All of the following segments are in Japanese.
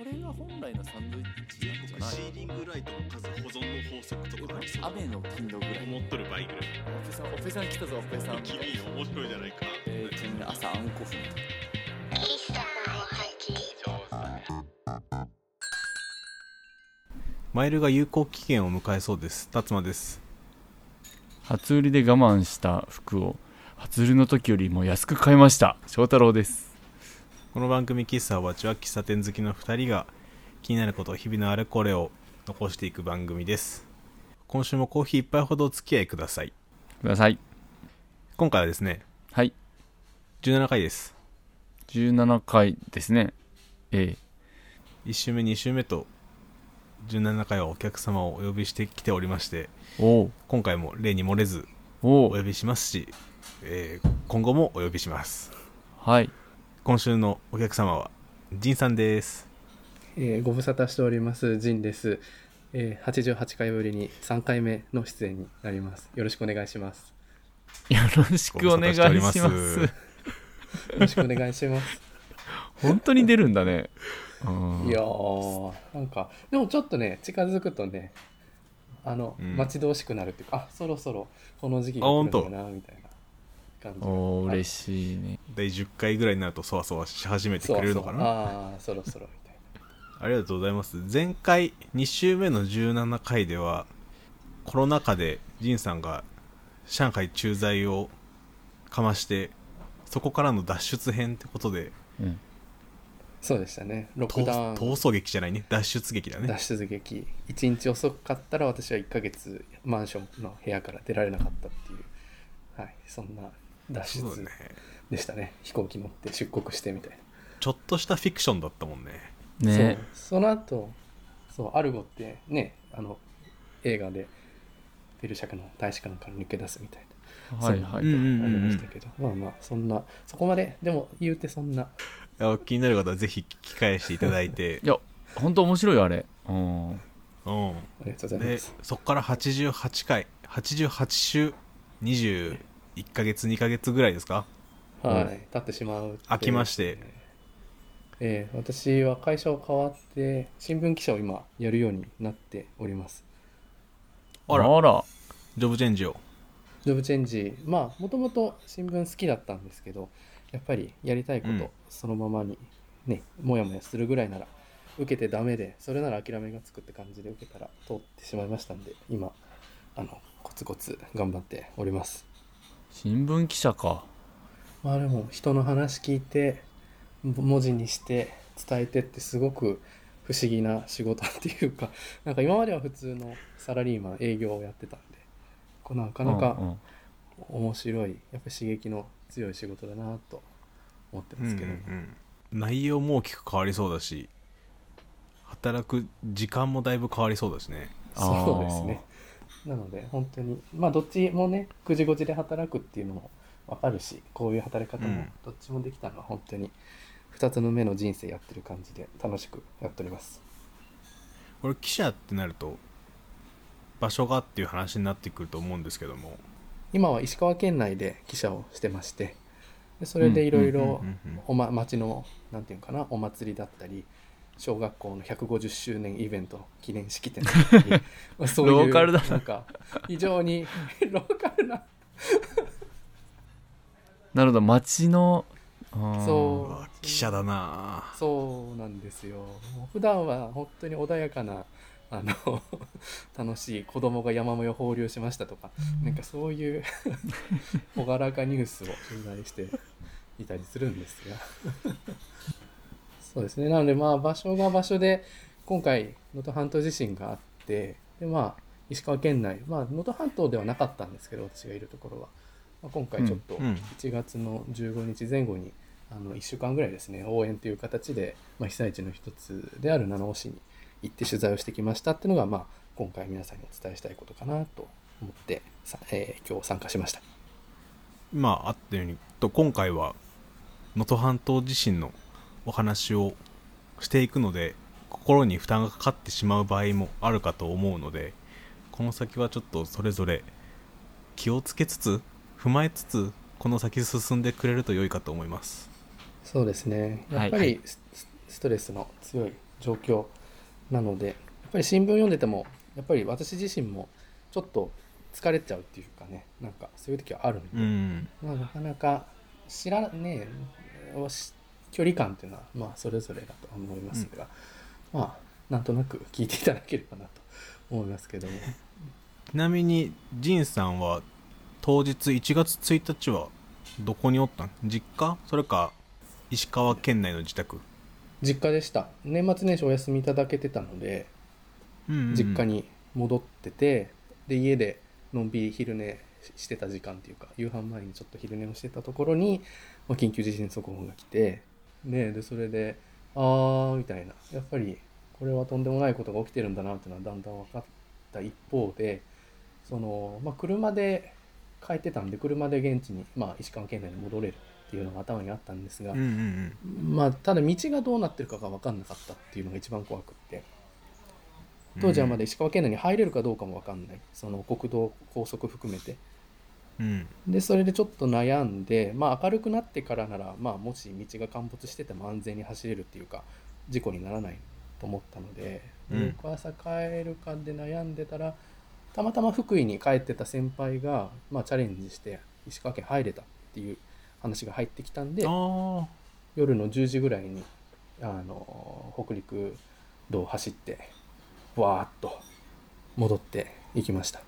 これが本来のサンドイッチなんじゃない？シーリングライトの数保存の法則とかありそう雨の頻度ぐらい。思っとる倍ぐらい。オペさんオペさん来たぞオペさん。君面白いじゃないか。えー、ちなみに朝あんこ踏む。マイルが有効期限を迎えそうです。辰馬です。初売りで我慢した服を初売りの時よりも安く買いました。翔太郎ですこの番組喫茶おばちは喫茶店好きの2人が気になること日々のあれこれを残していく番組です。今週もコーヒー一杯ほどお付き合いください。ください。今回はですねはい。17回です。17回ですね。え1週目2週目と17回はお客様をお呼びしてきておりまして今回も例に漏れずお呼びしますし、えー今後もお呼びします。はい今週のお客様はジンさんですえーご無沙汰しております、ジンです。えー88回ぶりに3回目の出演になります。よろしくお願いします。よろしくお願いします よろしくお願いします。本当に出るんだねうんいやー、なんか、でもちょっとね、近づくとね、あの、うん待ち遠しくなるっていうか、あ、そろそろこの時期が来るんだな、みたいな感じ。はいおー嬉しいね。第10回ぐらいになるとそわそわし始めてくれるのかな？そうそう。ああ、そろそろ、みたいな。ありがとうございます。前回2週目の17回ではコロナ禍でジンさんが上海駐在をかましてそこからの脱出編ってことでうん。そうでしたね。ロッ逃クダウン。逃走劇じゃないね。脱出劇だね。脱出劇。1日遅かったら私は1ヶ月マンションの部屋から出られなかったっていう。はい。そんな脱出でしたね。飛行機乗って出国してみたいちょっとしたフィクションだったもんね。な、ね。そう。その後そうアルゴってねあの映画でペルシャの大使館から抜け出すみたいなはい。はい、うんうんうんありましたけど、まあまあそんなそこまででも言うてそんな。いや気になる方はぜひ聞き返していただいて。いや本当面白いよあれ。うん。うん。ありがとうございまですそこから88回88週21ヶ月2ヶ月ぐらいですか？はい、経ってしまう飽きまして。えー私は会社を変わって新聞記者を今やるようになっております。あら。あら。ジョブチェンジを。ジョブチェンジ。まあもともと新聞好きだったんですけどやっぱりやりたいこうん。とそのままにねもやもやするぐらいなら受けてダメでそれなら諦めがつくって感じで受けたら通ってしまいましたんで今あのコツコツ頑張っております新聞記者か。まあでも人の話聞いて文字にして伝えてってすごく不思議な仕事っていうかなんか今までは普通のサラリーマン営業をやってたんでこうなかなか面白いやっぱり刺激の強い仕事だなと思ってますけど、うんうんうん。内容も大きく変わりそうだし働く時間もだいぶ変わりそうだしね。そうですねなので本当にまあどっちもね9時5時で働くっていうのも分かるしこういう働き方もうん。どっちもできたのは本当に2つの目の人生やってる感じで楽しくやっております。これ記者ってなると場所がっていう話になってくると思うんですけども。今は石川県内で記者をしてましてでそれでいろいろ町のなんていうのかなお祭りだったり小学校の150周年イベント記念式典だったりまあそういうローカルだな。なんか非常に ローカルな。なるほど町のうんそう。記者だな。そうなんですよ。普段は本当に穏やかなあの 楽しい子供が山模放流しましたとかなんかそういう 朗らかニュースを取材していたりするんですがそうですね。なのでまあ場所が場所で今回能登半島地震があってでまあ石川県内まあ能登半島ではなかったんですけど私がいるところは、まあ、今回ちょっとうん1月の15日前後にあの1週間ぐらいですね応援という形で、まあ、被災地の一つである七尾市に行って取材をしてきましたっていうのが、まあ、今回皆さんにお伝えしたいことかなと思ってさ、えー今日参加しました。今あったようにと今回は能登半島地震のお話をしていくので心に負担がかかってしまう場合もあるかと思うのでこの先はちょっとそれぞれ気をつけつつ踏まえつつこの先進んでくれると良いかと思います。そうですね。やっぱはいりス,、ストレスの強い状況なのでやっぱり新聞読んでてもやっぱり私自身もちょっと疲れちゃうっていうかねなんかそういう時はあるんで、うん。まあ、なかなか知らねえし距離感っていうのはまあそれぞれだと思いますが、まあなんとなく聞いていただければなと思いますけども。ちなみに仁さんは当日1月1日はどこにおったん？実家？それか石川県内の自宅？実家でした。年末年始お休みいただけてたので実家にに戻っててで家でのんびり昼寝してた時間っていうか夕飯前にちょっと昼寝をしてたところに、まあ、緊急地震速報が来てねでそれであーみたいな。やっぱりこれはとんでもないことが起きてるんだなっていうのはだんだん分かった一方でその、まあ、車で帰ってたんで車で現地に、まあ、石川県内に戻れるっていうのが頭にあったんですが、うんうんうん。まあただ道がどうなってるかが分かんなかったっていうのが一番怖くって。当時はまだ石川県内に入れるかどうかも分かんない。その国道高速含めてうん。でそれでちょっと悩んでまあ明るくなってからならまあもし道が陥没してても安全に走れるっていうか事故にならないと思ったので、うん。翌朝帰るかで悩んでたらたまたま福井に帰ってた先輩が、まあ、チャレンジして石川県入れたっていう話が入ってきたんで夜の10時ぐらいにあの北陸道を走ってわーっと戻っていきました、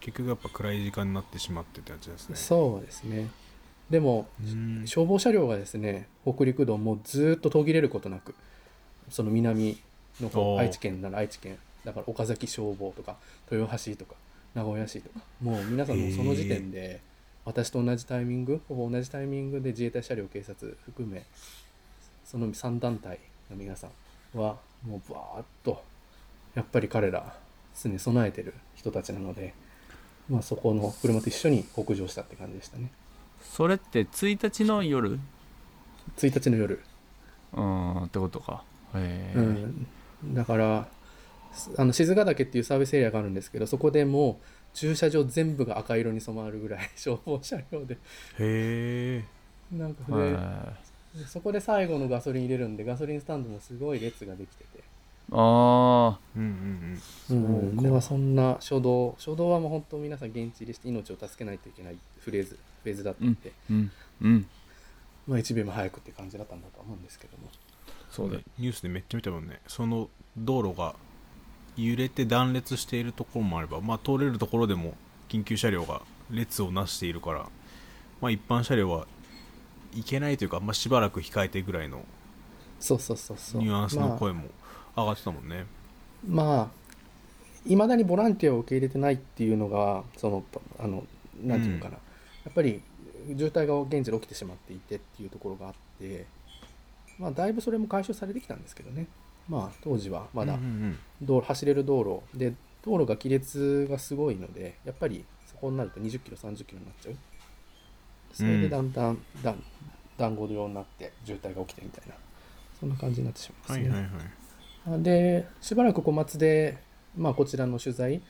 結局やっぱ暗い時間になってしまってたやつですね。そうですね。でもうん。消防車両がですね北陸道もずーっと途切れることなくその南のお方ー。愛知県なら愛知県だから岡崎消防とか豊橋とか名古屋市とかもう皆さんもうその時点で私と同じタイミングほぼ同じタイミングで自衛隊車両警察含めその3団体の皆さんはもうバーッとやっぱり彼ら常に備えてる人たちなので、まあ、そこの車と一緒に北上したって感じでしたね。それって1日の夜？1日の夜。うんってことか。へえ、うん、だからすあの静ヶ岳っていうサービスエリアがあるんですけどそこでもう駐車場全部が赤色に染まるぐらい 消防車両で。へえなんかで、はそこで最後のガソリン入れるんでガソリンスタンドもすごい列ができてて、いあうんうんうん、そうか。ではそんな初動初動はもう本当皆さん現地入りして命を助けないといけないフレーズフェーズだったんで、あうんうん。まあ1秒も早くって感じだったんだとは思うんですけども。そうだ。ニュースでめっちゃ見たもんね。その道路が揺れて断裂しているところもあればまあ通れるところでも緊急車両が列をなしているからまあ一般車両は行けないというか、まあ、しばらく控えてぐらいのそうそうそうそう。ニュアンスまあの声も上がってたもんね、まあいまだにボランティアを受け入れてないっていうのがそのあのなんていうのかな、やっぱり渋滞が現地で起きてしまっていてっていうところがあってまあだいぶそれも解消されてきたんですけどね。まあ当時はまだ。うんうん道路走れる道路。で道路が亀裂がすごいのでやっぱりそこになると20キロ30キロになっちゃう。それでだんだんだん団子状になって渋滞が起きてみたいな。そんな感じになってしまいますね、はいはいはいでしばらく小松で、まあ、こちらの取材、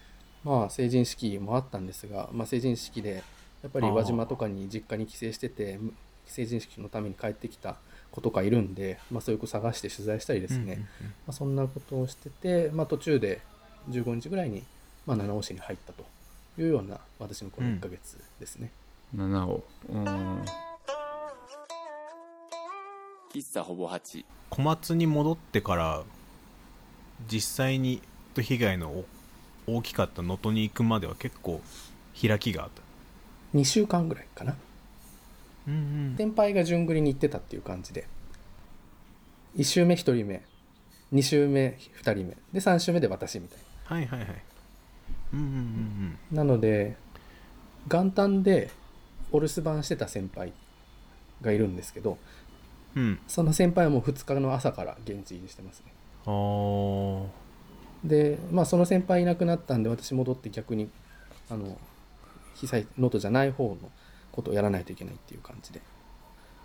まあ、成人式もあったんですが、まあ、成人式でやっぱり輪島とかに実家に帰省してて成人式のために帰ってきた子とかいるんで、まあ、そういう子探して取材したりですね、うんうんうんまあ、そんなことをしてて、まあ、途中で15日ぐらいに、まあ、七尾市に入ったというような私のこの1ヶ月ですね。7をうん。喫茶ほぼ8小松に戻ってから実際に被害のお大きかった能登に行くまでは結構開きがあった。2週間ぐらいかな。うんうん。先輩が順繰りに行ってたっていう感じで。1週目1人目2週目2人目で3週目で私みたいはいはいはい。うんうんうんななので元旦でお留守番してた先輩がいるんですけどうん。うんその先輩はもう2日の朝から現地入りしてますねでまあその先輩いなくなったんで私戻って逆にあの被災能登じゃない方のことをやらないといけないっていう感じで、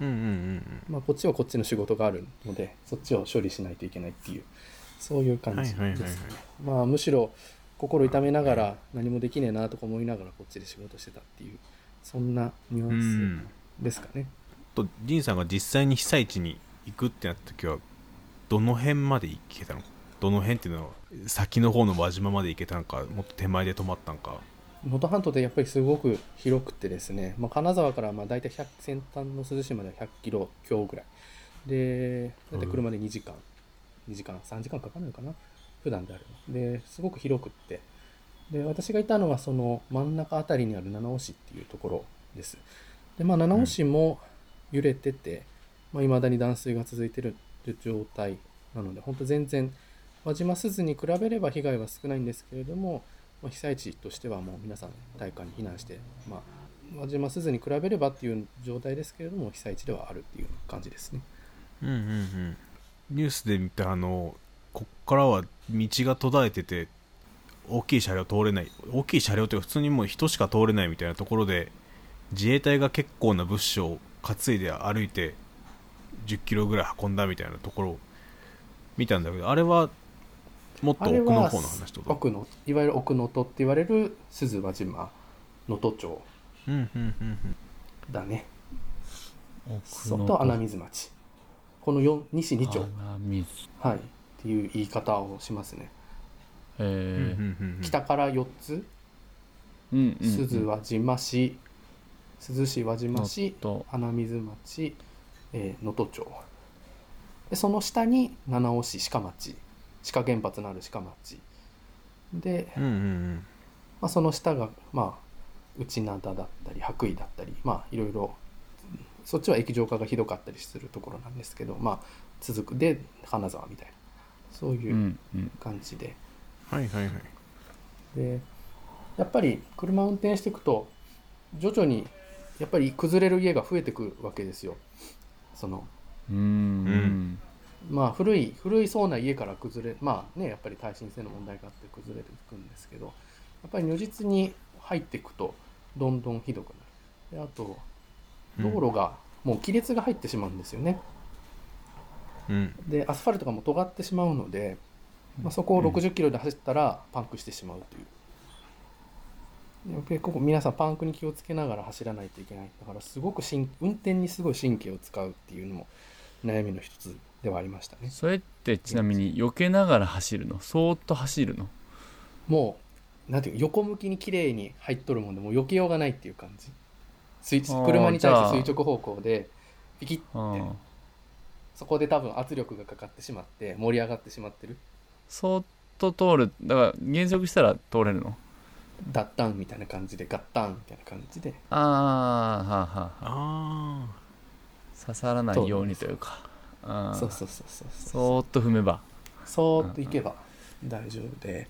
うんうんうんまあ、こっちはこっちの仕事があるのでそっちを処理しないといけないっていうそういううん感じですね、はいはいはいはい。まあむしろ心痛めながら何もできねえなとか思いながらこっちで仕事してたっていうそんなニュアうンん。スですかね、と仁さんが実際に被災地に行くってなった時はどの辺まで行けたの？どの辺っていうのは先の方の輪島まで行けたのかもっと手前で止まったのか。能登半島ってやっぱりすごく広くてですね、まあ、金沢からまあ大体100先端の珠洲市までは100キロ強ぐらい。で大体車で2時間、2時間3時間かかるのかな？普段であれば。ですごく広くって。で私がいたのはその真ん中あたりにある七尾市っていうところです。でまあ七尾市も揺れてて、まあ、未だに断水が続いてるいう状態なので本当全然輪島鈴に比べれば被害は少ないんですけれども、まあ、被災地としてはもう皆さん大火に避難して、まあ、輪島鈴に比べればっていう状態ですけれども被災地ではあるっていう感じですね。うんうんうんニュースで見たあのこっからは道が途絶えてて大きい車両通れない大きい車両というか普通にもう人しか通れないみたいなところで自衛隊が結構な物資を担いで歩いて10キロぐらい運んだみたいなところを見たんだけどあれはもっと奥の方の話ってこと？奥のいわゆる奥能登って言われる鈴輪島能登町うんうんうんうんだね。奥のと。穴水町。この4西2町。穴水はい。っていう言い方をしますね、えんうん北から4つ。鈴輪島市。珠洲市輪島市。と。穴水町えー能登、町。でその下に七尾市鹿町。鹿原発のある鹿町。で、うんうんうん。まあ、その下がまあ内灘だったり白衣だったりまあいろいろそっちは液状化がひどかったりするところなんですけどまあ続く。で金沢みたいな。そうういうんうん。感じで、はいはいはい。でやっぱり車運転していくと徐々にやっぱり崩れる家が増えてくるわけですよそのうん。うん。まあ古い古いそうな家から崩れまあねやっぱり耐震性の問題があって崩れていくんですけどやっぱり如実に入っていくとどんどんひどくなる。であと道路がもう亀裂が入ってしまうんですよね、うん。でアスファルトがもう尖ってしまうので、まあ、そこを60キロで走ったらパンクしてしまうというやっぱりここ皆さんパンクに気をつけながら走らないといけない。だからすごく神運転にすごい神経を使うっていうのも悩みの一つではありましたね。それってちなみに避けながら走るの？そーっと走るのもうなんていうか横向きに綺麗に入っとるもんでもう避けようがないっていう感じ。車に対して垂直方向でピキッああそこで多分圧力がかかってしまって盛り上がってしまってる。そーっと通る。だから減速したら通れるの？ダッタンみたいな感じでガッタンみたいな感じでああはあはあ。はああ刺さらないようにというか。ああそうそうそうそうそう。そーっと踏めば。そーっといけば大丈夫で。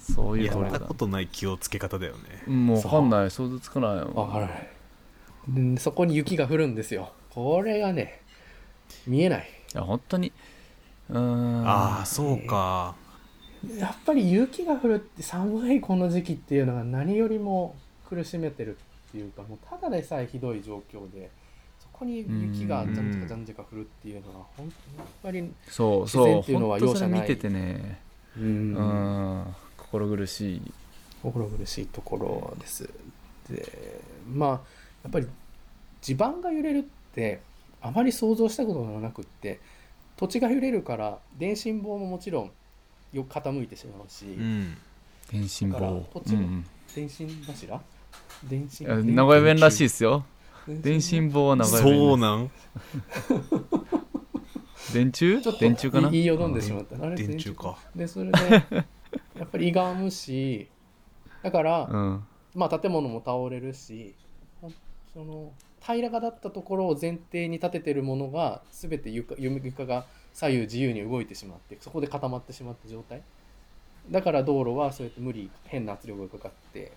そういう通りだ。ったことない気をつけ方だよね。うんもう分かんない。想像つかないよ。わからない。でそこに雪が降るんですよ。これがね見えない。いや本当に。うーん。ああそうかやっぱり雪が降るって寒いこの時期っていうのが何よりも苦しめてるっていうかもうただでさえひどい状況でそこに雪がじゃんじゃかじゃんじゃか降るっていうのは本当にやっぱりそう自然そうっていうのは本当それ容赦ない見ててねうん心苦しい心苦しいところですでまあやっぱり地盤が揺れるってあまり想像したことがなくって土地が揺れるから電信棒ももちろんよく傾いてしまうし、うん。電信だから棒こっちもうん電信柱？電信うん名古屋弁らしいいですよ。電信棒は名古屋弁そうなん？電柱？電柱かな？言いよどんでしまった。あれ電柱。か。でそれで やっぱり歪むしだから、うん。まあ建物も倒れるしその平らだったところを前提に建ててるものが全て床床が左右自由に動いてしまってそこで固まってしまった状態。だから道路はそうやって無理変な圧力がかかって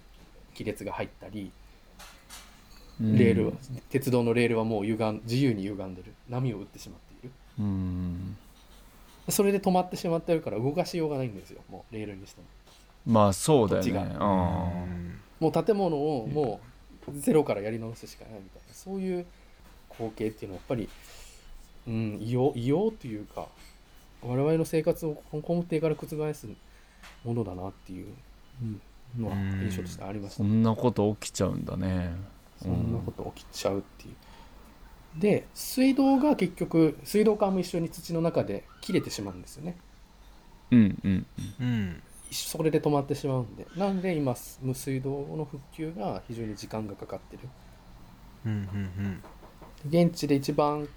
亀裂が入ったりレールは、鉄道のレールはもう歪ん自由に歪んでる。波を打ってしまっている。うん。それで止まってしまってるから動かしようがないんですよ。もうレールにしても。まあそうだよね。うん。もう建物をもうゼロからやり直すしかないみたいなそういう光景っていうのはやっぱり、うん、異様異様っていうか我々の生活を根底から覆すものだなっていううんのはうん印象としてありました。そんなこと起きちゃうんだね。そんなこと起きちゃうっていう。で水道が結局水道管も一緒に土の中で切れてしまうんですよね。うんうんうん。それで止まってしまうんで。なんで今無水道の復旧が非常に時間がかかってる。うんうん。現地で一番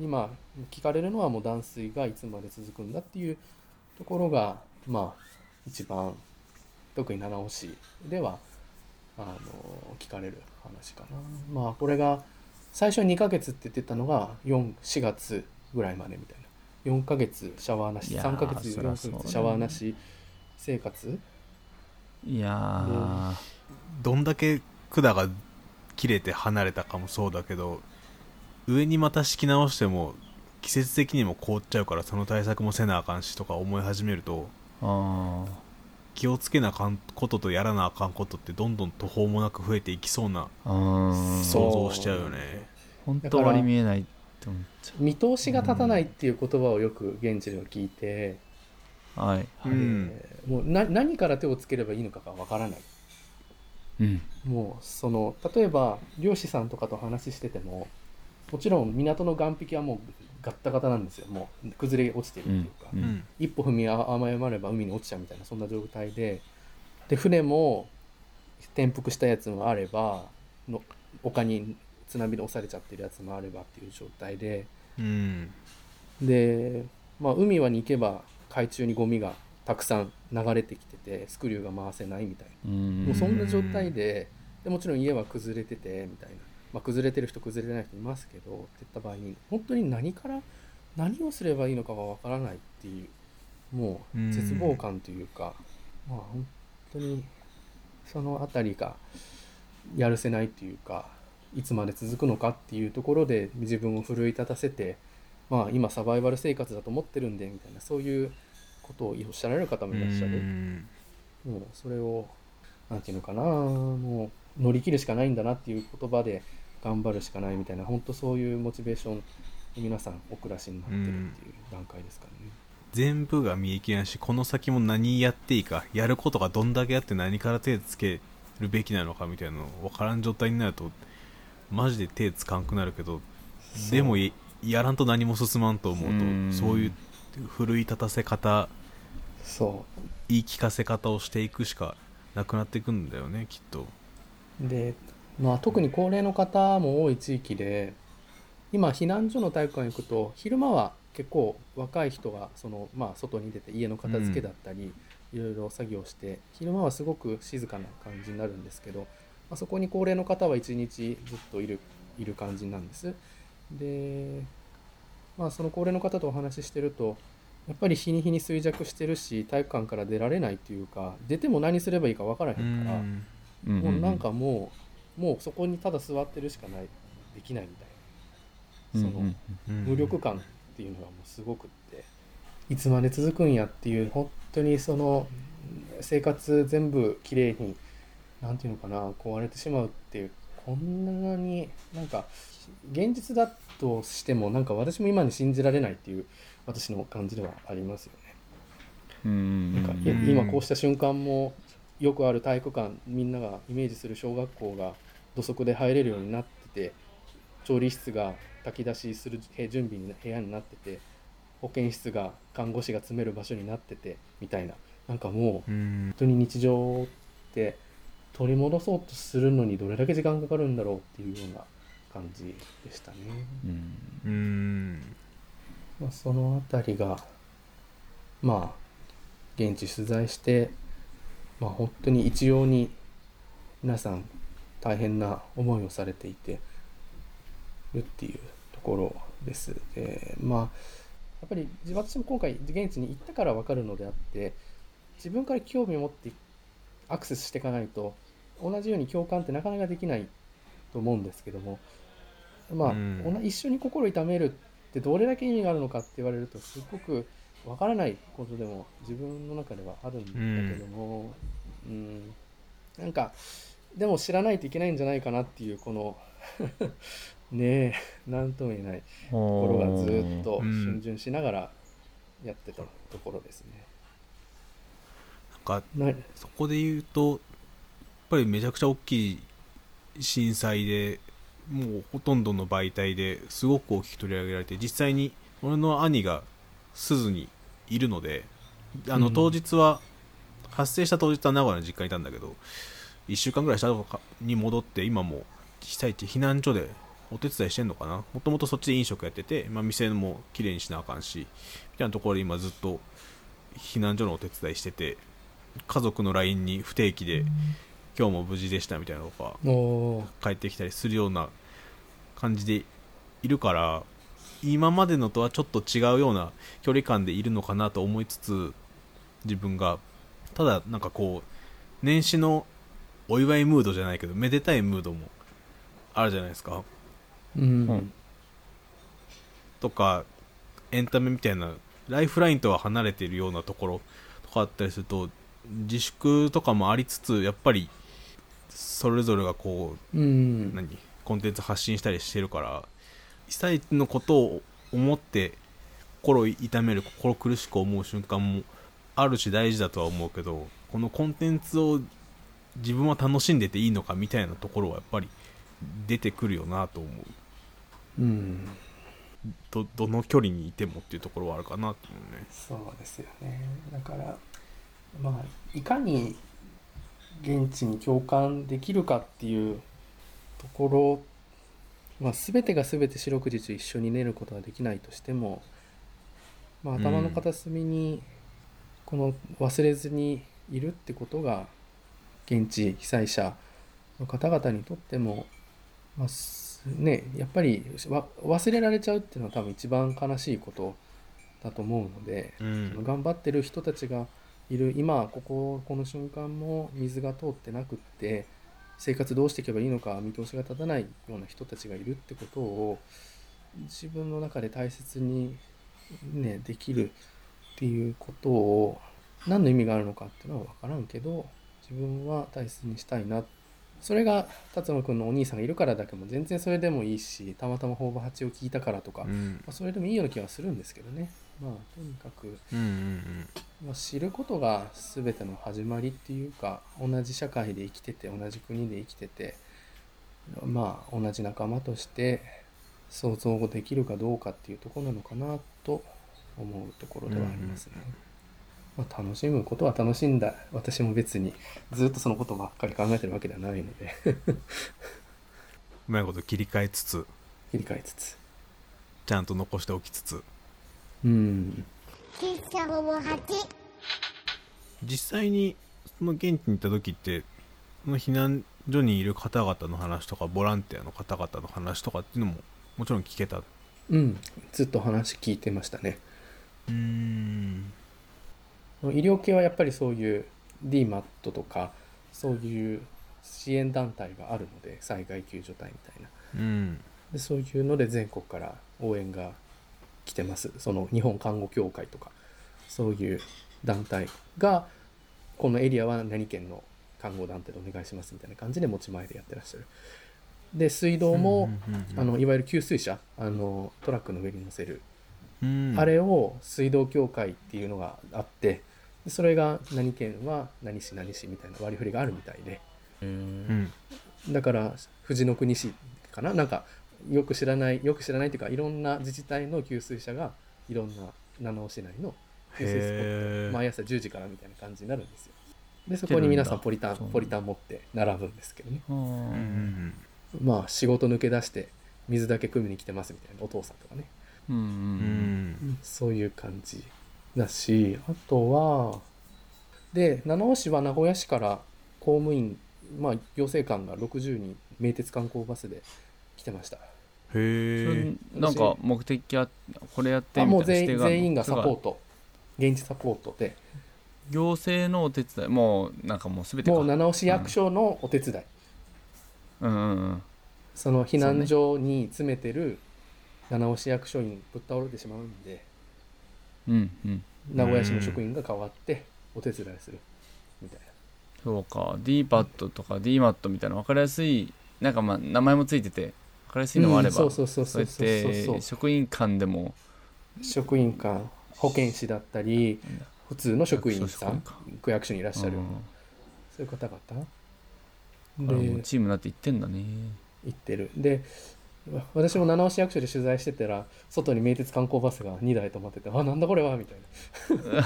今聞かれるのはもう断水がいつまで続くんだっていうところがまあ一番特に七尾市ではあの聞かれる話かな。まあこれが最初2ヶ月って言ってたのが44月ぐらいまでみたいな。4ヶ月シャワーなしいやー3ヶ月4ヶ月シャワーなし生活？いやー。どんだけ管が切れて離れたかもそうだけど上にまた敷き直しても季節的にも凍っちゃうからその対策もせなあかんしとか思い始めるとあ気をつけなあかんこととやらなあかんことってどんどん途方もなく増えていきそうな想像しちゃうよね。本当割り見えない見通しが立たないっていう言葉をよく現地では聞いて、はい。もうな何から手をつければいいのかがわからない。うん。もうその例えば漁師さんとかと話しててももちろん港の岸壁はもうガッタガタなんですよ。もう崩れ落ちてるっていうか、うん。うん。一歩踏み誤れば海に落ちちゃうみたいなそんな状態で。で船も転覆したやつもあればの丘に津波で押されちゃってるやつもあればっていう状態で。うん。で、まあ、海はに行けば海中にゴミがたくさん流れてきててスクリューが回せないみたいな。うん。もうそんな状態ででもちろん家は崩れててみたいな、まあ、崩れてる人崩れてない人いますけどって言った場合に本当に何から何をすればいいのかがわからないっていうもううん絶望感というか、まあ本当にその辺りがやるせないっていうかいつまで続くのかっていうところで自分を奮い立たせて、まあ、今サバイバル生活だと思ってるんでみたいなそういうことをおっしゃられる方もいらっしゃる。うんもうそれをなんていうのかなもう乗り切るしかないんだなっていう言葉で頑張るしかないみたいな本当そういうモチベーションに皆さんお暮らしになってるっていう段階ですからね。全部が見えきらんしこの先も何やっていいかやることがどんだけあって何から手つけるべきなのかみたいなの分からん状態になるとマジで手つかんくなるけどでもいやらんと何も進まんと思うとうんそういう奮い立たせ方そ言い聞かせ方をしていくしかなくなっていくんだよねきっとうで、まあ、特に高齢の方も多い地域で今避難所の体育館に行くと昼間は結構若い人がその、まあ、外に出て家の片付けだったり、いろいろ作業して昼間はすごく静かな感じになるんですけど、まあ、そこに高齢の方は一日ずっといるいる感じなんです。で、まあ、その高齢の方とお話ししてるとやっぱり日に日に衰弱してるし体育館から出られないっていうか出ても何すればいいか分からへんから。うんうんもうなんかもう、もうそこにただ座ってるしかない、できないみたいな。その、うん無力感っていうのがもうすごくって、いつまで続くんやっていう、本当にその、生活全部きれいに、なんていうのかな、壊れてしまうっていう、こんなになんか、現実だとしても、なんか私も今に信じられないっていう、私の感じではありますよね。うんなんか今こうした瞬間もよくある体育館みんながイメージする小学校が土足で入れるようになってて調理室が炊き出しする部準備に部屋になってて保健室が看護師が詰める場所になっててみたいな。なんかもううん。本当に日常って取り戻そうとするのにどれだけ時間かかるんだろうっていうような感じでしたね。うん。うん。まあ、そのあたりがまあ現地取材して、まあ、本当に一様に皆さん大変な思いをされていてるっていうところです。でまあやっぱり私も今回現地に行ったから分かるのであって自分から興味を持ってアクセスしていかないと同じように共感ってなかなかできないと思うんですけどもまあ、うん一緒に心痛めるってどれだけ意味があるのかって言われるとすごくわからないことでも自分の中ではあるんだけども、うん。なんかでも知らないといけないんじゃないかなっていうこの ねえ何とも言えないところがずっとうん。逡巡しながらやってたところですね。なんかなそこで言うとやっぱりめちゃくちゃ大きい震災でもうほとんどの媒体ですごく大きく取り上げられて実際に俺の兄が鈴にいるのであのうん。当日は、発生した当日は名古屋の実家にいたんだけど1週間ぐらいしたとかに戻って今も被災地避難所でお手伝いしてんのかな。もともとそっちで飲食やってて、まあ、店も綺麗にしなあかんしみたいなところで今ずっと避難所のお手伝いしてて家族の LINE に不定期で今日も無事でしたみたいなのとかおー。帰ってきたりするような感じでいるから今までのとはちょっと違うような距離感でいるのかなと思いつつ自分がただなんかこう年始のお祝いムードじゃないけどめでたいムードもあるじゃないですか。うん。うんとかエンタメみたいなライフラインとは離れているようなところとかあったりすると自粛とかもありつつやっぱりそれぞれがこううん。何？コンテンツ発信したりしてるから被災地のことを思って心痛める心苦しく思う瞬間もあるし大事だとは思うけどこのコンテンツを自分は楽しんでていいのかみたいなところはやっぱり出てくるよなと思う。うん。どどの距離にいてもっていうところはあるかなと思うね。そうですよね。だからまあいかに現地に共感できるかっていうところ、まあ、全てが全て四六時中一緒に寝ることはできないとしても、まあ、頭の片隅にこの忘れずにいるってことが現地被災者の方々にとっても、まあすね、やっぱりわ忘れられちゃうっていうのは多分一番悲しいことだと思うので、うん。頑張ってる人たちがいる今こここの瞬間も水が通ってなくって生活どうしていけばいいのか見通しが立たないような人たちがいるってことを自分の中で大切に、ね、できるっていうことを何の意味があるのかっていうのは分からんけど自分は大切にしたいなそれが辰野君のお兄さんがいるからだけも全然それでもいいしたまたま法場八を聞いたからとか、まうん。あ、それでもいいような気はするんですけどねまあとにかくうんうんまあ、知ることが全ての始まりっていうか同じ社会で生きてて同じ国で生きててまあ同じ仲間として想像できるかどうかっていうところなのかなと思うところではありますね。まあ、楽しむことは楽しんだ。私も別にずっとそのことばっかり考えてるわけではないので。うまいこと切り替えつつ。切り替えつつ。ちゃんと残しておきつつうん。喫茶ほぼ8実際にその現地に行った時ってその避難所にいる方々の話とかボランティアの方々の話とかっていうのももちろん聞けた。ううん。ずっと話聞いてましたね。ーん医療系はやっぱりそういう DMAT とかそういう支援団体があるので災害救助隊みたいな。うん。でそういうので全国から応援が来てます。その日本看護協会とか。そういう団体がこのエリアは何県の看護団体でお願いしますみたいな感じで持ち前でやってらっしゃる。で水道も、うんうんうんあのいわゆる給水車あのトラックの上に乗せる。うん。あれを水道協会っていうのがあってでそれが何県は何市何市みたいな割り振りがあるみたいで。うん。だから富士の国市かな？なんかよく知らないよく知らないっていうかいろんな自治体の給水車がいろんな七尾市内の給水スポット。毎朝10時からみたいな感じになるんですよ。でそこに皆さんポリタンポリタン持って並ぶんですけどね。まあ仕事抜け出して水だけ汲みに来てますみたいなお父さんとかね。うんそういう感じだしあとはで七尾市は名古屋市から公務員まあ行政官が60人名鉄観光バスで来てました。へそえんか目的あこれやってあもうみたいな全員指定があるの全員がサポート。現地サポートで。行政のお手伝いもうなんかもう全てか。もう七尾市役所のお手伝い、うん。うんうんその避難所に詰めてる七尾市役所にぶっ倒れてしまうんでうんうん。名古屋市の職員が代わってお手伝いするみたいな。そうか。DPAD とか DMAT みたいな分かりやすいなんかまあ名前もついてて分かりやすいのもあれば、うんそうそうそうそうそう。やっそうそうて職員間でも。職員間保健師だったり普通の職員さん区役所にいらっしゃる、うん。そういう方々。でチームになっていってんだね。行ってる。でわ私も七尾市役所で取材してたら外に名鉄観光バスが2台止まっててあなんだこれはみたいな。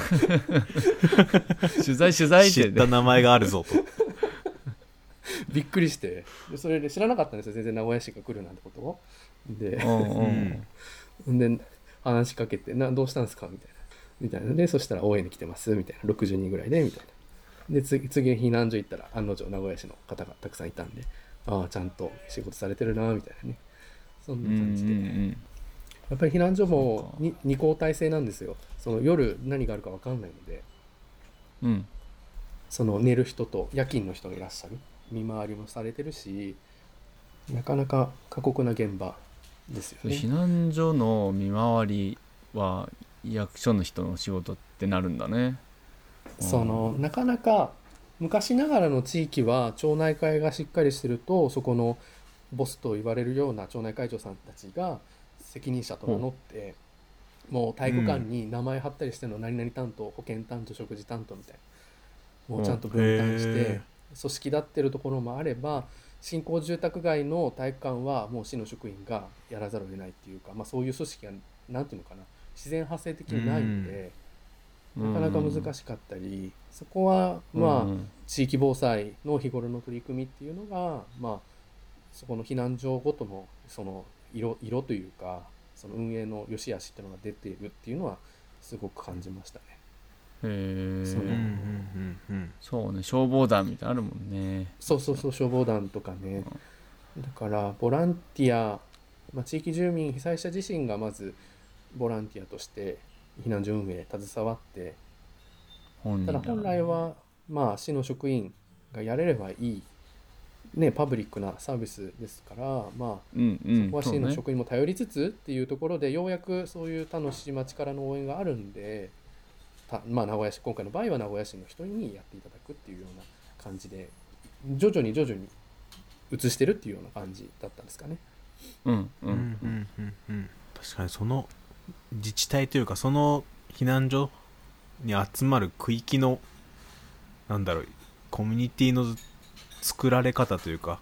取材取材っ知てった名前があるぞと びっくりして。でそれで知らなかったんですよ。全然名古屋市が来るなんてことを。でうん で話しかけてな「どうしたんですか?」みたいな。みたいな。でそしたら「応援に来てます」みたいな。60人ぐらいでみたいな。で次次避難所行ったら案の定名古屋市の方がたくさんいたんでああちゃんと仕事されてるなみたいなね。そんな感じで、うんやっぱり避難所もそうか。に二交代制なんですよ。その夜何があるか分かんないので。うん。その寝る人と夜勤の人がいらっしゃる見回りもされてるしなかなか過酷な現場ですよ避ね難所の見回りは役所の人の仕事ってなるんだね。そのなかなか昔ながらの地域は町内会がしっかりしてるとそこのボスと言われるような町内会長さんたちが責任者と名乗ってもう体育館に名前貼ったりしてるの何々担当保健担当食事担当みたいな。もうちゃんと分担してへ組織立ってるところもあれば新興住宅街の体育館はもう市の職員がやらざるを得ないっていうか、まあ、そういう組織が何ていうのかな自然発生的にないので。なかなか難しかったり、そこはまあ、うん地域防災の日頃の取り組みっていうのが、まあ、そこの避難所ごとのその色色というかその運営の良し悪しっていうのが出ているっていうのはすごく感じましたね。へえそのうんうんうんうん。そうね消防団みたいなのあるもんね。そうそうそう消防団とかね。だからボランティア、まあ、地域住民被災者自身がまずボランティアとして避難所運営携わってただ本来はまあ市の職員がやれればいい、ね、パブリックなサービスですからまあうんうんそこは市の職員も頼りつつっていうところでようやくそういう他の市町からの応援があるんでたまあ名古屋市今回の場合は名古屋市の人にやっていただくっていうような感じで徐々に徐々に移してるっていうような感じだったんですかね。うんううんんうんうんうん。確かにその自治体というかその避難所に集まる区域のなんだろうコミュニティの作られ方というか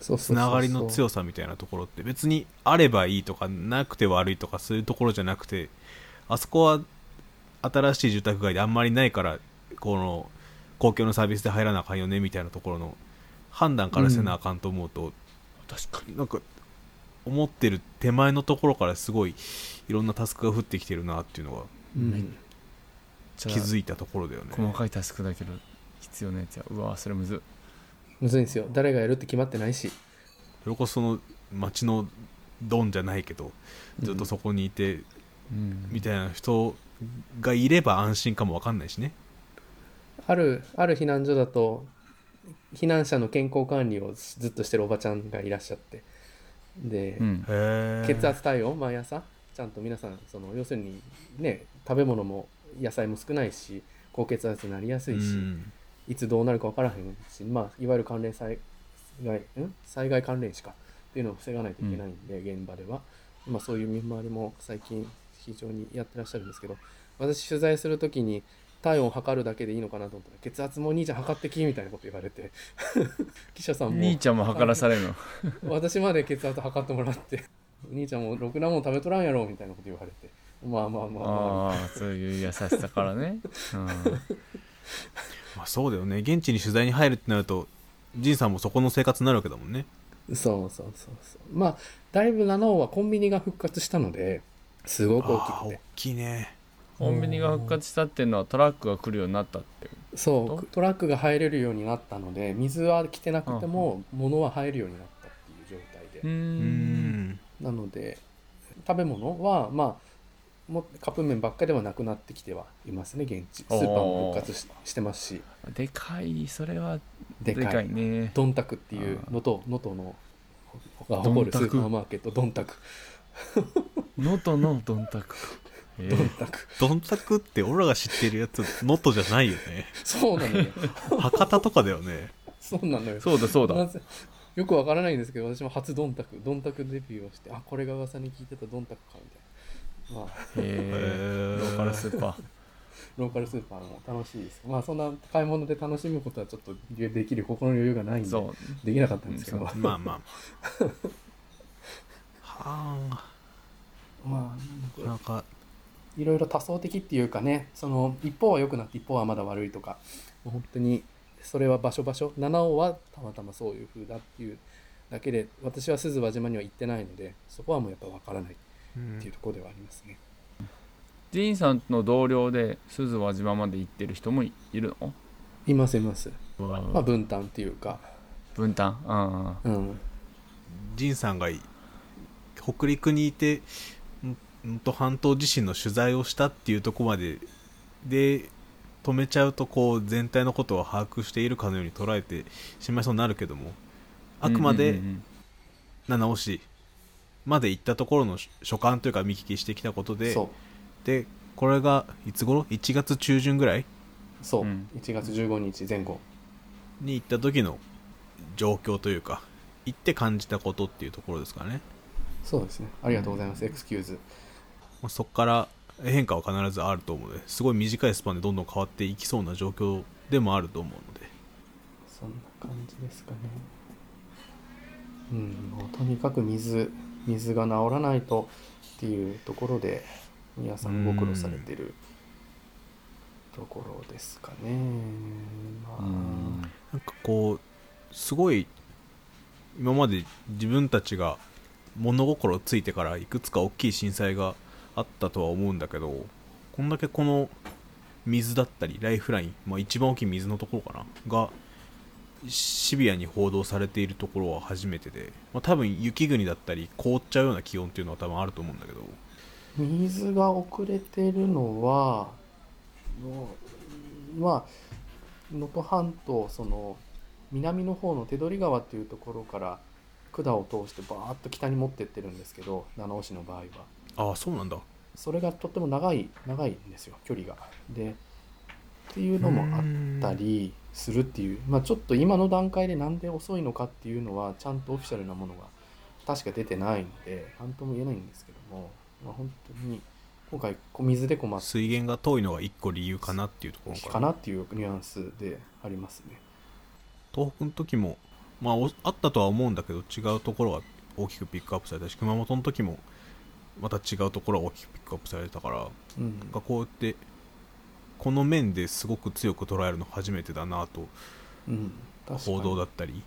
そうつながりの強ささみたいなところって別にあればいいとかなくて悪いとかそういうところじゃなくてあそこは新しい住宅街であんまりないからこの公共のサービスで入らなあかんよねみたいなところの判断からせなあかんと思うと、確かに。なんか思ってる手前のところからすごいいろんなタスクが降ってきてるなっていうのがうん。気づいたところだよね。細かいタスクだけど必要なやつやうわそれむず。っむずいんですよ。誰がやるって決まってないし。それこそその町のドンじゃないけどずっとそこにいてうん。みたいな人がいれば安心かもわかんないしね。あるある避難所だと避難者の健康管理をずっとしてるおばちゃんがいらっしゃって。で、うん。血圧対応毎朝。ちゃんと皆さんその要するにね食べ物も野菜も少ないし高血圧になりやすいし、うん。いつどうなるか分からへんし、まあ、いわゆる関連災害ん？災害関連死か。っていうのを防がないといけないんで、現場では、まあ、そういう見回りも最近非常にやってらっしゃるんですけど私取材するときに体温を測るだけでいいのかなと思ったら血圧も兄ちゃん測ってきみたいなこと言われて 記者さんも兄ちゃんも測らされるの？私まで血圧測ってもらってお兄ちゃんもろくなもん食べとらんやろみたいなこと言われてまあまあまあまあ。ああそういう優しさからね、うん、まあ、そうだよね。現地に取材に入るってなると仁さんもそこの生活になるわけだもんね。そうそうそうそう。まあだいぶ七尾はコンビニが復活したのですごく大きくて。きいね。コンビニが復活したっていうのはトラックが来るようになったってそうトラックが入れるようになったので水は来てなくても物は入るようになったっていう状態で、うん。んなので食べ物はまあもうカップ麺ばっかではなくなってきてはいますね現地。スーパーも復活ししてますし。でかい。それはでかい。でかいね。ドンタクっていう能登能登のが誇るスーパーマーケットドンタク能登のどんたくえドンータクどんたくって俺らが知ってるやつ能登じゃないよね。そうなのよ。博多とかだよね。そうなのよ。そうだそうだ。よくわからないんですけど私も初ドンタクドンタクデビューをしてあこれが噂に聞いてたドンタクかみたいな。まあ。へえへー。ローカルスーパー。ローカルスーパーも楽しいです。まあそんな買い物で楽しむことはちょっとできる心の余裕がないんでそう。できなかったんですけど、うん。まあまあはまあなかなかあいろいろ多層的っていうかねその一方は良くなって一方はまだ悪いとか本当にそれは場所場所七尾はたまたまそういう風だっていうだけで私は鈴輪島には行ってないのでそこはもうやっぱ分からないうんっていうところではありますね、ジーンさんの同僚で鈴輪島まで行ってる人もいいるの？いますいます。まあ分担っていうか。分担？あうん。仁さんがい北陸にいてん能登半島地震の取材をしたっていうところまでで止めちゃうとこう全体のことを把握しているかのように捉えてしまいそうになるけどもあくまで七尾市まで行ったところの所感というか見聞きしてきたことででこれがいつ頃？1月中旬ぐらい？そう、うん。1月15日前後。に行った時の状況というか行って感じたことっていうところですかね。そうですね。ありがとうございます、エクスキューズまあそこから変化は必ずあると思うのですごい短いスパンでどんどん変わっていきそうな状況でもあると思うので。そんな感じですかね。うんもうとにかく水水が治らないとっていうところで皆さんご苦労されてるところですかね。まあ、うん。なんかこうすごい今まで自分たちが物心ついてからいくつか大きい震災があったとは思うんだけどこんだけこの水だったりライフライン、まあ、一番大きい水のところかながシビアに報道されているところは初めてで、まあ、多分雪国だったり凍っちゃうような気温っていうのは多分あると思うんだけど。水が遅れてるのはもうまあ能登半島その南の方の手取川っていうところから管を通してバーッと北に持ってってるんですけど七尾市の場合は。ああそうなんだそれがとっても長い長いんですよ距離が。でっていうのもあったりするっていうまあちょっと今の段階でなんで遅いのかっていうのはちゃんとオフィシャルなものが確か出てないので何とも言えないんですけども、まあ、本当に今回こう水で困っ水源が遠いのが一個理由かなっていうところかなっていうニュアンスでありますね。東北の時も、まあ、おあったとは思うんだけど違うところが大きくピックアップされたし熊本の時もまた違うところが大きくピックアップされたからうん。なんかこうやってこの面ですごく強く捉えるの初めてだなとうん、報道だったり、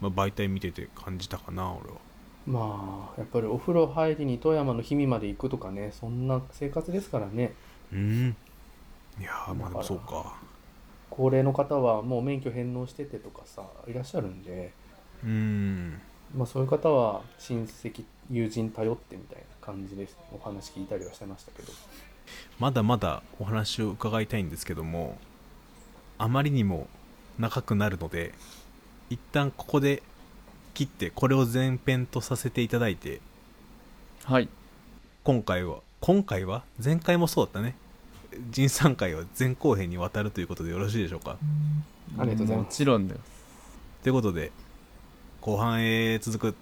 まあ、媒体見てて感じたかな俺は。まあやっぱりお風呂入りに富山の氷見まで行くとかねそんな生活ですからね。うん。いやーまあでもそうか。高齢の方はもう免許返納しててとかさいらっしゃるんで、うんまあ、そういう方は親戚友人頼ってみたいな感じですお話聞いたりはしてましたけど。まだまだお話を伺いたいんですけどもあまりにも長くなるので一旦ここで切ってこれを前編とさせていただいてはい。今回は今回は？前回もそうだったね。仁さん会は前後編にわたるということでよろしいでしょうか？ありがとうございます。もちろんだよということで後半へ続く